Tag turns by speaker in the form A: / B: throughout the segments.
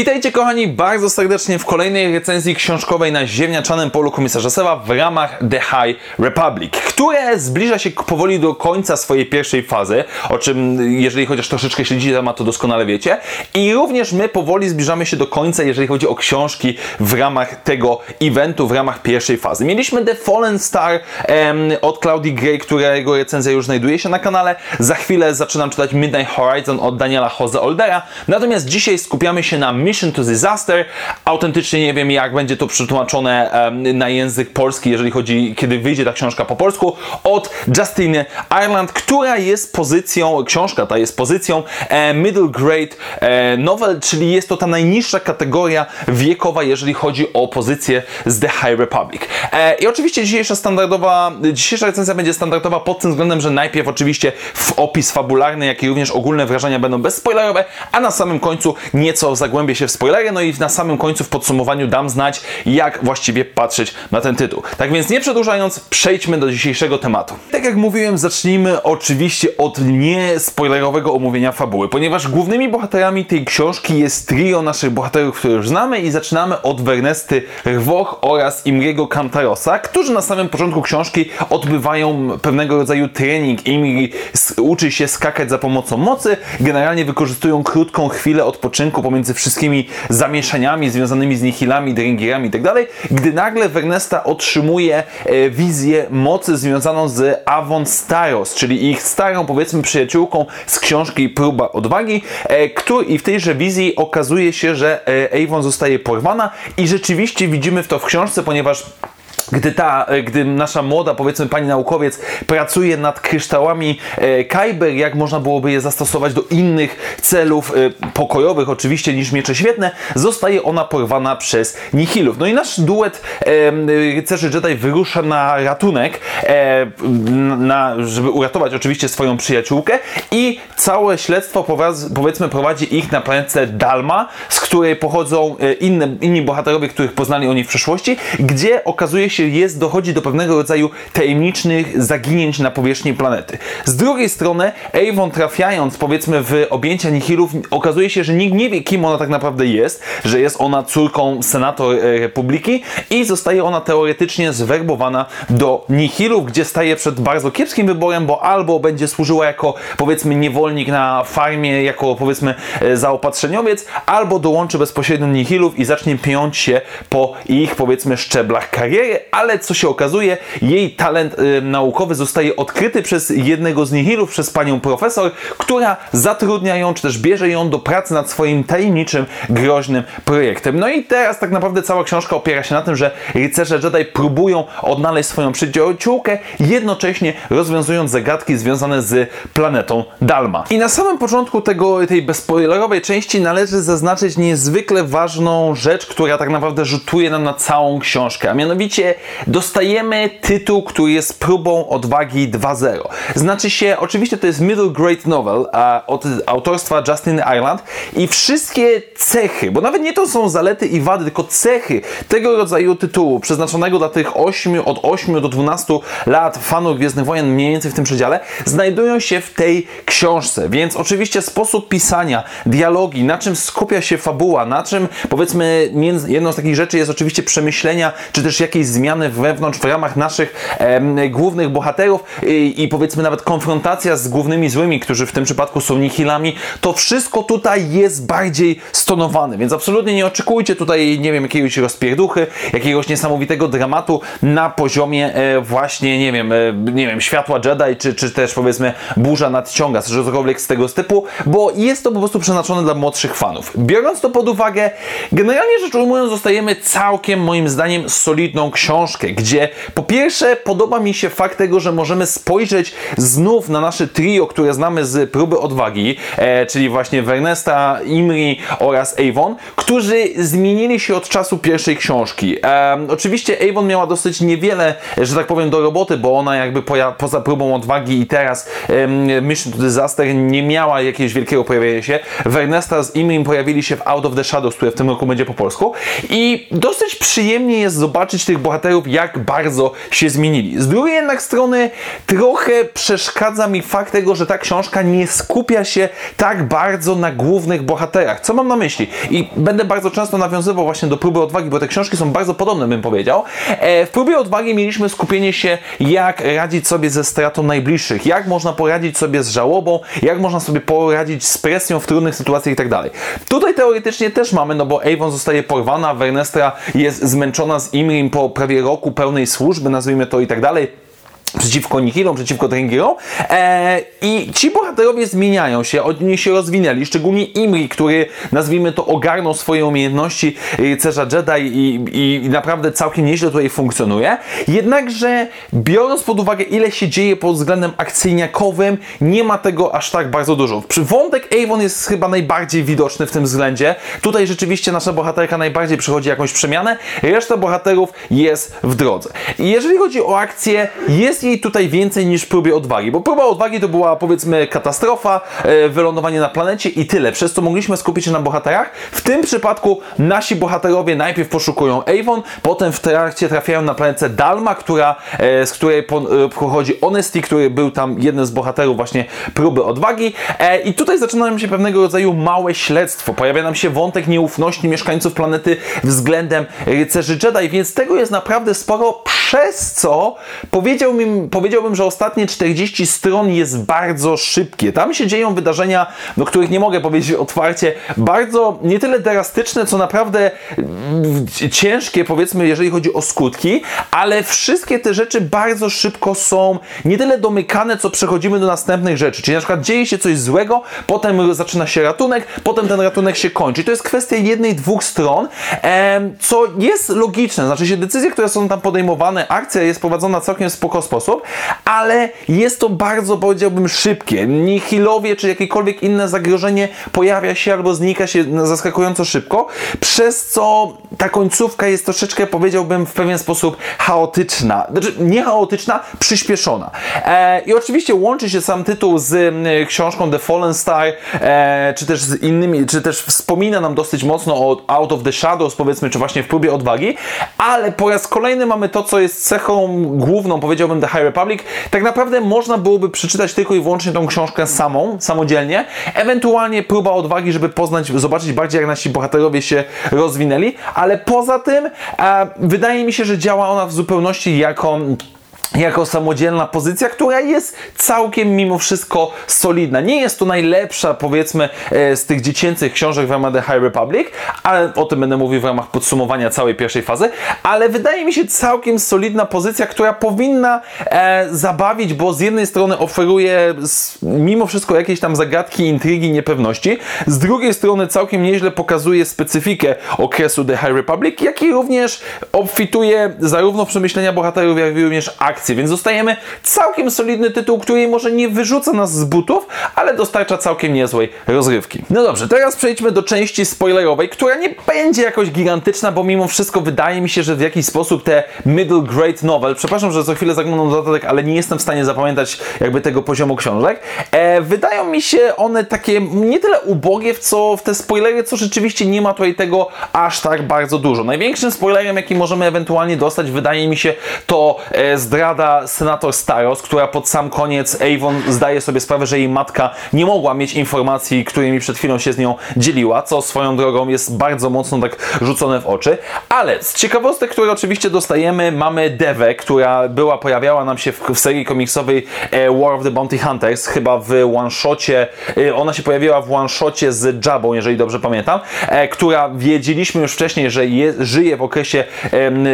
A: Witajcie kochani bardzo serdecznie w kolejnej recenzji książkowej na ziemniaczanym polu komisarza Sewa w ramach The High Republic, które zbliża się powoli do końca swojej pierwszej fazy, o czym jeżeli chociaż troszeczkę śledzicie temat, to doskonale wiecie. I również my powoli zbliżamy się do końca, jeżeli chodzi o książki w ramach tego eventu, w ramach pierwszej fazy. Mieliśmy The Fallen Star em, od Claudii Gray, którego recenzja już znajduje się na kanale. Za chwilę zaczynam czytać Midnight Horizon od Daniela Jose Oldera. Natomiast dzisiaj skupiamy się na Mission to Disaster. Autentycznie nie wiem, jak będzie to przetłumaczone um, na język polski, jeżeli chodzi, kiedy wyjdzie ta książka po polsku, od Justiny Ireland, która jest pozycją, książka ta jest pozycją e, middle grade e, novel, czyli jest to ta najniższa kategoria wiekowa, jeżeli chodzi o pozycję z The High Republic. E, I oczywiście dzisiejsza standardowa, dzisiejsza recenzja będzie standardowa pod tym względem, że najpierw oczywiście w opis fabularny, jak i również ogólne wrażenia będą bezspoilerowe, a na samym końcu nieco zagłębię się w spoilery, no i na samym końcu w podsumowaniu dam znać, jak właściwie patrzeć na ten tytuł. Tak więc nie przedłużając, przejdźmy do dzisiejszego tematu. Tak jak mówiłem, zacznijmy oczywiście od niespoilerowego omówienia fabuły, ponieważ głównymi bohaterami tej książki jest trio naszych bohaterów, które już znamy i zaczynamy od Wernesty Rwoch oraz Imriego Kantarosa, którzy na samym początku książki odbywają pewnego rodzaju trening. Imri uczy się skakać za pomocą mocy, generalnie wykorzystują krótką chwilę odpoczynku pomiędzy wszystkimi zamieszaniami związanymi z nihilami, dringierami itd., tak gdy nagle Wernesta otrzymuje e, wizję mocy związaną z Avon Staros, czyli ich starą, powiedzmy, przyjaciółką z książki Próba Odwagi, e, który, i w tejże wizji okazuje się, że e, Avon zostaje porwana i rzeczywiście widzimy w to w książce, ponieważ gdy ta, e, gdy nasza młoda, powiedzmy pani naukowiec pracuje nad kryształami e, Kyber, jak można byłoby je zastosować do innych celów e, pokojowych, oczywiście niż miecze świetne, zostaje ona porwana przez Nihilów. No i nasz duet e, rycerzy Jedi wyrusza na ratunek, e, na, żeby uratować oczywiście swoją przyjaciółkę i całe śledztwo powiedzmy prowadzi ich na planetę Dalma, z której pochodzą inne, inni bohaterowie, których poznali oni w przeszłości, gdzie okazuje się się jest, dochodzi do pewnego rodzaju tajemniczych zaginięć na powierzchni planety. Z drugiej strony, Avon trafiając powiedzmy w objęcia Nihilów, okazuje się, że nikt nie wie, kim ona tak naprawdę jest, że jest ona córką senator e, Republiki i zostaje ona teoretycznie zwerbowana do Nihilów, gdzie staje przed bardzo kiepskim wyborem, bo albo będzie służyła jako powiedzmy niewolnik na farmie, jako powiedzmy e, zaopatrzeniowiec, albo dołączy bezpośrednio Nihilów i zacznie piąć się po ich powiedzmy szczeblach kariery, ale co się okazuje, jej talent y, naukowy zostaje odkryty przez jednego z nihilów, przez panią profesor, która zatrudnia ją, czy też bierze ją do pracy nad swoim tajemniczym, groźnym projektem. No i teraz tak naprawdę cała książka opiera się na tym, że rycerze Jedi próbują odnaleźć swoją przyjaciółkę, jednocześnie rozwiązując zagadki związane z planetą Dalma. I na samym początku tego, tej bezspoilerowej części należy zaznaczyć niezwykle ważną rzecz, która tak naprawdę rzutuje nam na całą książkę, a mianowicie dostajemy tytuł, który jest próbą odwagi 2.0. Znaczy się, oczywiście to jest middle grade novel a, od autorstwa Justin Ireland i wszystkie cechy, bo nawet nie to są zalety i wady, tylko cechy tego rodzaju tytułu przeznaczonego dla tych 8, od 8 do 12 lat fanów Gwiezdnych Wojen mniej więcej w tym przedziale, znajdują się w tej książce. Więc oczywiście sposób pisania, dialogi, na czym skupia się fabuła, na czym powiedzmy jedną z takich rzeczy jest oczywiście przemyślenia, czy też jakieś zmiany zmiany wewnątrz, w ramach naszych e, głównych bohaterów i, i, powiedzmy nawet konfrontacja z głównymi złymi, którzy w tym przypadku są nihilami, to wszystko tutaj jest bardziej stonowane, więc absolutnie nie oczekujcie tutaj, nie wiem, jakiegoś rozpierduchy, jakiegoś niesamowitego dramatu na poziomie e, właśnie, nie wiem, e, nie wiem, światła Jedi, czy, czy też powiedzmy burza nadciąga, czy cokolwiek z tego typu, bo jest to po prostu przeznaczone dla młodszych fanów. Biorąc to pod uwagę, generalnie rzecz ujmując, zostajemy całkiem moim zdaniem solidną książką, książkę, gdzie po pierwsze podoba mi się fakt tego, że możemy spojrzeć znów na nasze trio, które znamy z próby odwagi, e, czyli właśnie Wernesta, Imri oraz Avon, którzy zmienili się od czasu pierwszej książki. E, oczywiście Avon miała dosyć niewiele, że tak powiem, do roboty, bo ona jakby poza próbą odwagi i teraz e, Mission to Disaster nie miała jakiegoś wielkiego pojawienia się. Wernesta z Imrim pojawili się w Out of the Shadows, które w tym roku będzie po polsku i dosyć przyjemnie jest zobaczyć tych bohaterów bohaterów, jak bardzo się zmienili. Z drugiej jednak strony trochę przeszkadza mi fakt tego, że ta książka nie skupia się tak bardzo na głównych bohaterach. Co mam na myśli? I będę bardzo często nawiązywał właśnie do próby odwagi, bo te książki są bardzo podobne, bym powiedział. E, w próbie odwagi mieliśmy skupienie się, jak radzić sobie ze stratą najbliższych, jak można poradzić sobie z żałobą, jak można sobie poradzić z presją w trudnych sytuacjach i tak dalej. Tutaj teoretycznie też mamy, no bo Avon zostaje porwana, Vernestra jest zmęczona z Imrim po prawie roku pełnej służby, nazwijmy to i tak dalej przeciwko Nihilom, przeciwko Drengirom e, i ci bohaterowie zmieniają się, oni się rozwinęli, szczególnie Imri, który nazwijmy to ogarnął swoje umiejętności rycerza Jedi i, i naprawdę całkiem nieźle tutaj funkcjonuje, jednakże biorąc pod uwagę ile się dzieje pod względem akcyjniakowym, nie ma tego aż tak bardzo dużo. Przy wątek Avon jest chyba najbardziej widoczny w tym względzie, tutaj rzeczywiście nasza bohaterka najbardziej przychodzi jakąś przemianę, reszta bohaterów jest w drodze. I jeżeli chodzi o akcję, jest jej tutaj więcej niż próbie odwagi, bo próba odwagi to była powiedzmy katastrofa, e, wylądowanie na planecie i tyle, przez co mogliśmy skupić się na bohaterach. W tym przypadku nasi bohaterowie najpierw poszukują Avon, potem w trakcie trafiają na planetę Dalma, która, e, z której e, pochodzi Honesty, który był tam jednym z bohaterów właśnie próby odwagi i tutaj zaczynają się pewnego rodzaju małe śledztwo. Pojawia nam się wątek nieufności mieszkańców planety względem rycerzy Jedi, więc tego jest naprawdę sporo, przez co powiedziałbym że ostatnie 40 stron jest bardzo szybkie. Tam się dzieją wydarzenia, do których nie mogę powiedzieć otwarcie, bardzo nie tyle drastyczne, co naprawdę mm, ciężkie, powiedzmy, jeżeli chodzi o skutki, ale wszystkie te rzeczy bardzo szybko są nie tyle domykane, co przechodzimy do następnych rzeczy. Czyli na przykład dzieje się coś złego, potem zaczyna się ratunek, potem ten ratunek się kończy. To jest kwestia jednej, dwóch stron, co jest logiczne. Znaczy się decyzje, które są tam podejmowane, akcja jest prowadzona całkiem spoko sposób, sposób, ale jest to bardzo, powiedziałbym, szybkie. Nihilowie czy jakiekolwiek inne zagrożenie pojawia się albo znika się zaskakująco szybko, przez co ta końcówka jest troszeczkę, powiedziałbym, w pewien sposób chaotyczna. Znaczy, nie chaotyczna, przyspieszona. E, I oczywiście łączy się sam tytuł z e, książką The Fallen Star, e, czy też z innymi, czy też wspomina nam dosyć mocno o Out of the Shadows, powiedzmy, czy właśnie w próbie odwagi, ale po raz kolejny mamy to, co jest cechą główną, powiedziałbym, The High Republic, tak naprawdę można byłoby przeczytać tylko i wyłącznie tą książkę samą, samodzielnie, ewentualnie próba odwagi, żeby poznać, zobaczyć bardziej jak nasi bohaterowie się rozwinęli, ale poza tym e, wydaje mi się, że działa ona w zupełności jako jako samodzielna pozycja, która jest całkiem mimo wszystko solidna. Nie jest to najlepsza, powiedzmy, e, z tych dziecięcych książek w ramach The High Republic, ale o tym będę mówił w ramach podsumowania całej pierwszej fazy, ale wydaje mi się całkiem solidna pozycja, która powinna e, zabawić, bo z jednej strony oferuje z, mimo wszystko jakieś tam zagadki, intrygi, niepewności, z drugiej strony całkiem nieźle pokazuje specyfikę okresu The High Republic, jak i również obfituje zarówno przemyślenia bohaterów, jak i również akcji akcję, więc dostajemy całkiem solidny tytuł, który może nie wyrzuca nas z butów, ale dostarcza całkiem niezłej rozrywki. No dobrze, teraz przejdźmy do części spoilerowej, która nie będzie jakoś gigantyczna, bo mimo wszystko wydaje mi się, że w jakiś sposób te middle grade novel, przepraszam, że za chwilę zaglądam do dodatek, ale nie jestem w stanie zapamiętać jakby tego poziomu książek, e, wydają mi się one takie nie tyle ubogie, w co w te spoilery, co rzeczywiście nie ma tutaj tego aż tak bardzo dużo. Największym spoilerem, jaki możemy ewentualnie dostać, wydaje mi się, to e, zdrada senator Staros, która pod sam koniec Avon zdaje sobie sprawę, że jej matka nie mogła mieć informacji, którymi przed chwilą się z nią dzieliła, co swoją drogą jest bardzo mocno tak rzucone w oczy. Ale z ciekawostek, które oczywiście dostajemy, mamy Devę, która była, pojawiała nam się w, w serii komiksowej e, War of the Bounty Hunters, chyba w one-shocie, e, ona się pojawiła w one-shocie z Jabą, jeżeli dobrze pamiętam, e, która wiedzieliśmy już wcześniej, że je, żyje w okresie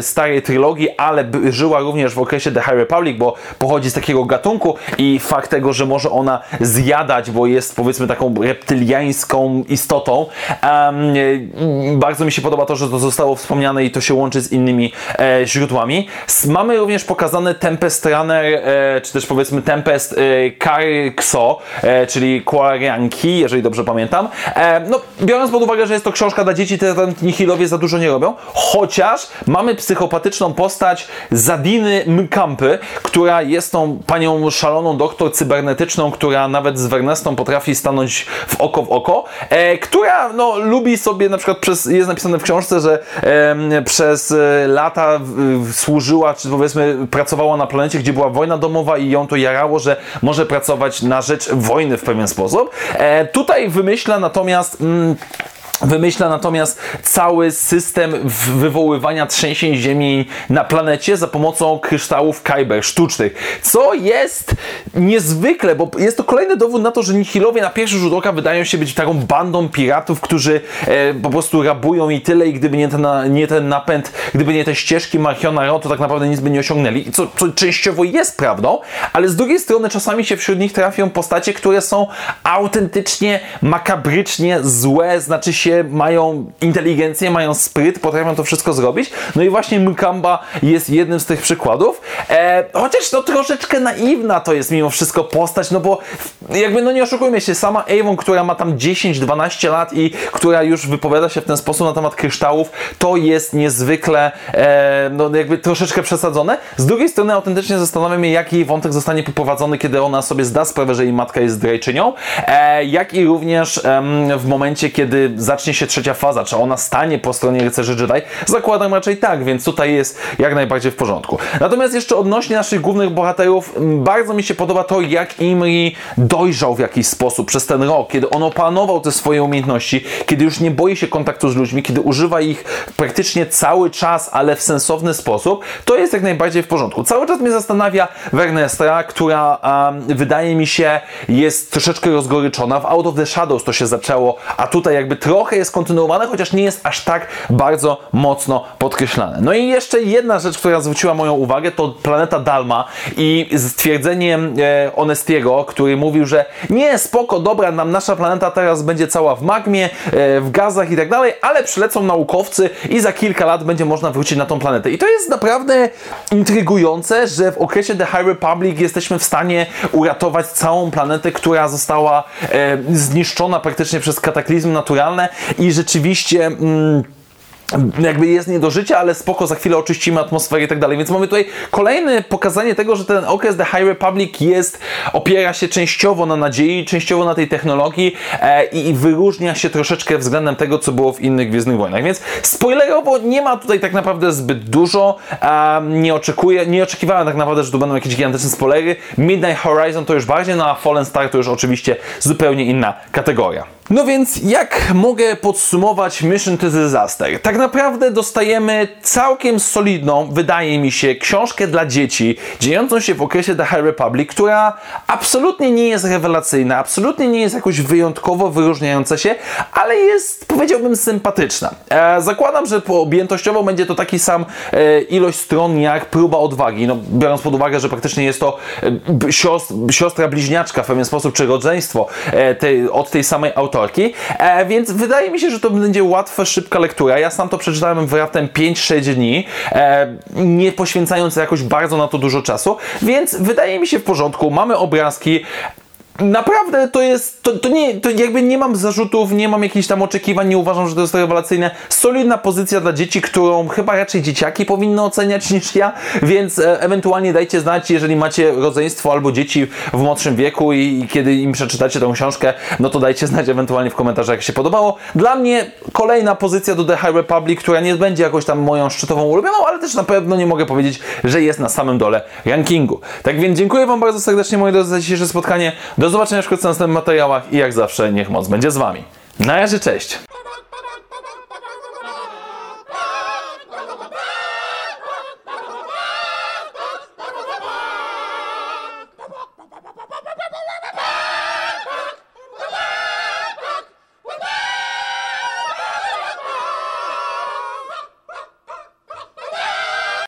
A: starej trylogii, ale żyła również w okresie The High Republic, bo pochodzi z takiego gatunku i fakt tego, że może ona zjadać, bo jest powiedzmy taką reptyliańską istotą. Um, bardzo mi się podoba to, że to zostało wspomniane i to się łączy z innymi e, źródłami. Mamy również pokazane Tempest Runner, e, czy też powiedzmy Tempest e, Karkso, e, czyli Kwarianki, jeżeli dobrze pamiętam. E, no, biorąc pod uwagę, że jest to książka dla dzieci, te Nihilowie za dużo nie robią, chociaż mamy psychopatyczną postać Zadiny Mkam Która jest tą panią szaloną doktor cybernetyczną, która nawet z Wernestą potrafi stanąć w oko w oko, e, która no, lubi sobie na przykład przez, jest napisane w książce, że e, przez lata w, służyła, czy powiedzmy pracowała na planecie, gdzie była wojna domowa i ją to jarało, że może pracować na rzecz wojny w pewien sposób. E, tutaj wymyśla natomiast... Mm, Wymyśla natomiast cały system wywoływania trzęsień ziemi na planecie za pomocą kryształów Kyber sztucznych, co jest niezwykle, bo jest to kolejny dowód na to, że Nihilowie na pierwszy rzut oka wydają się być taką bandą piratów, którzy e, po prostu rabują i tyle i gdyby nie ten, nie ten napęd, gdyby nie te ścieżki Marchiona Ro, to tak naprawdę nic by nie osiągnęli, co, co częściowo jest prawdą, ale z drugiej strony czasami się wśród nich trafią postacie, które są autentycznie makabrycznie złe, znaczy się się, mają inteligencję, mają spryt, potrafią to wszystko zrobić. No i właśnie Mkamba jest jednym z tych przykładów. E, chociaż to troszeczkę naiwna to jest mimo wszystko postać, no bo jakby, no nie oszukujmy się, sama Avon, która ma tam 10-12 lat i która już wypowiada się w ten sposób na temat kryształów, to jest niezwykle, e, no jakby troszeczkę przesadzone. Z drugiej strony autentycznie zastanawiam się, jaki wątek zostanie poprowadzony, kiedy ona sobie zda sprawę, że jej matka jest zdrajczynią, e, jak i również w momencie, kiedy za zacznie się trzecia faza, czy ona stanie po stronie rycerzy Jedi? Zakładam raczej tak, więc tutaj jest jak najbardziej w porządku. Natomiast jeszcze odnośnie naszych głównych bohaterów, bardzo mi się podoba to, jak Imri dojrzał w jakiś sposób przez ten rok, kiedy on opanował te swoje umiejętności, kiedy już nie boi się kontaktu z ludźmi, kiedy używa ich praktycznie cały czas, ale w sensowny sposób, to jest jak najbardziej w porządku. Cały czas mnie zastanawia Wernestra, która um, wydaje mi się jest troszeczkę rozgoryczona. W Out of the Shadows to się zaczęło, a tutaj jakby trochę trochę jest kontynuowane, chociaż nie jest aż tak bardzo mocno podkreślane. No i jeszcze jedna rzecz, która zwróciła moją uwagę, to planeta Dalma i stwierdzenie e, Onestiego, który mówił, że nie, spoko, dobra, nam nasza planeta teraz będzie cała w magmie, e, w gazach i tak dalej, ale przylecą naukowcy i za kilka lat będzie można wrócić na tą planetę. I to jest naprawdę intrygujące, że w okresie The High Republic jesteśmy w stanie uratować całą planetę, która została e, zniszczona praktycznie przez kataklizmy naturalne i rzeczywiście. Mm, jakby jest nie do życia, ale spoko, za chwilę oczyścimy atmosferę i tak dalej. Więc mamy tutaj kolejne pokazanie tego, że ten okres The High Republic jest, opiera się częściowo na nadziei, częściowo na tej technologii e, i, wyróżnia się troszeczkę względem tego, co było w innych Gwiezdnych Wojnach. Więc spoilerowo nie ma tutaj tak naprawdę zbyt dużo. E, nie oczekuję, nie oczekiwałem tak naprawdę, że tu będą jakieś gigantyczne spoilery. Midnight Horizon to już bardziej, no a Fallen Star to już oczywiście zupełnie inna kategoria. No więc jak mogę podsumować Mission to Disaster? Tak naprawdę dostajemy całkiem solidną, wydaje mi się, książkę dla dzieci, dziejącą się w okresie The High Republic, która absolutnie nie jest rewelacyjna, absolutnie nie jest jakoś wyjątkowo wyróżniająca się, ale jest, powiedziałbym, sympatyczna. E, zakładam, że po objętościowo będzie to taki sam e, ilość stron jak próba odwagi, no, biorąc pod uwagę, że praktycznie jest to e, siostra, siostra bliźniaczka w pewien sposób, czy rodzeństwo e, od tej samej autorzy autorki, e, więc wydaje mi się, że to będzie łatwa, szybka lektura. Ja sam to przeczytałem w raptem 5-6 dni, e, nie poświęcając jakoś bardzo na to dużo czasu, więc wydaje mi się w porządku. Mamy obrazki, Naprawdę to jest, to, to, nie, to jakby nie mam zarzutów, nie mam jakichś tam oczekiwań, nie uważam, że to jest rewelacyjne. Solidna pozycja dla dzieci, którą chyba raczej dzieciaki powinny oceniać niż ja, więc e, ewentualnie dajcie znać, jeżeli macie rodzeństwo albo dzieci w młodszym wieku i, i, kiedy im przeczytacie tą książkę, no to dajcie znać ewentualnie w komentarzach, jak się podobało. Dla mnie kolejna pozycja do The High Republic, która nie będzie jakoś tam moją szczytową ulubioną, ale też na pewno nie mogę powiedzieć, że jest na samym dole rankingu. Tak więc dziękuję Wam bardzo serdecznie, moi drodzy, za dzisiejsze spotkanie. Do do zobaczenia wkrótce w następnych materiałach i jak zawsze niech moc będzie z Wami. Na razie, cześć!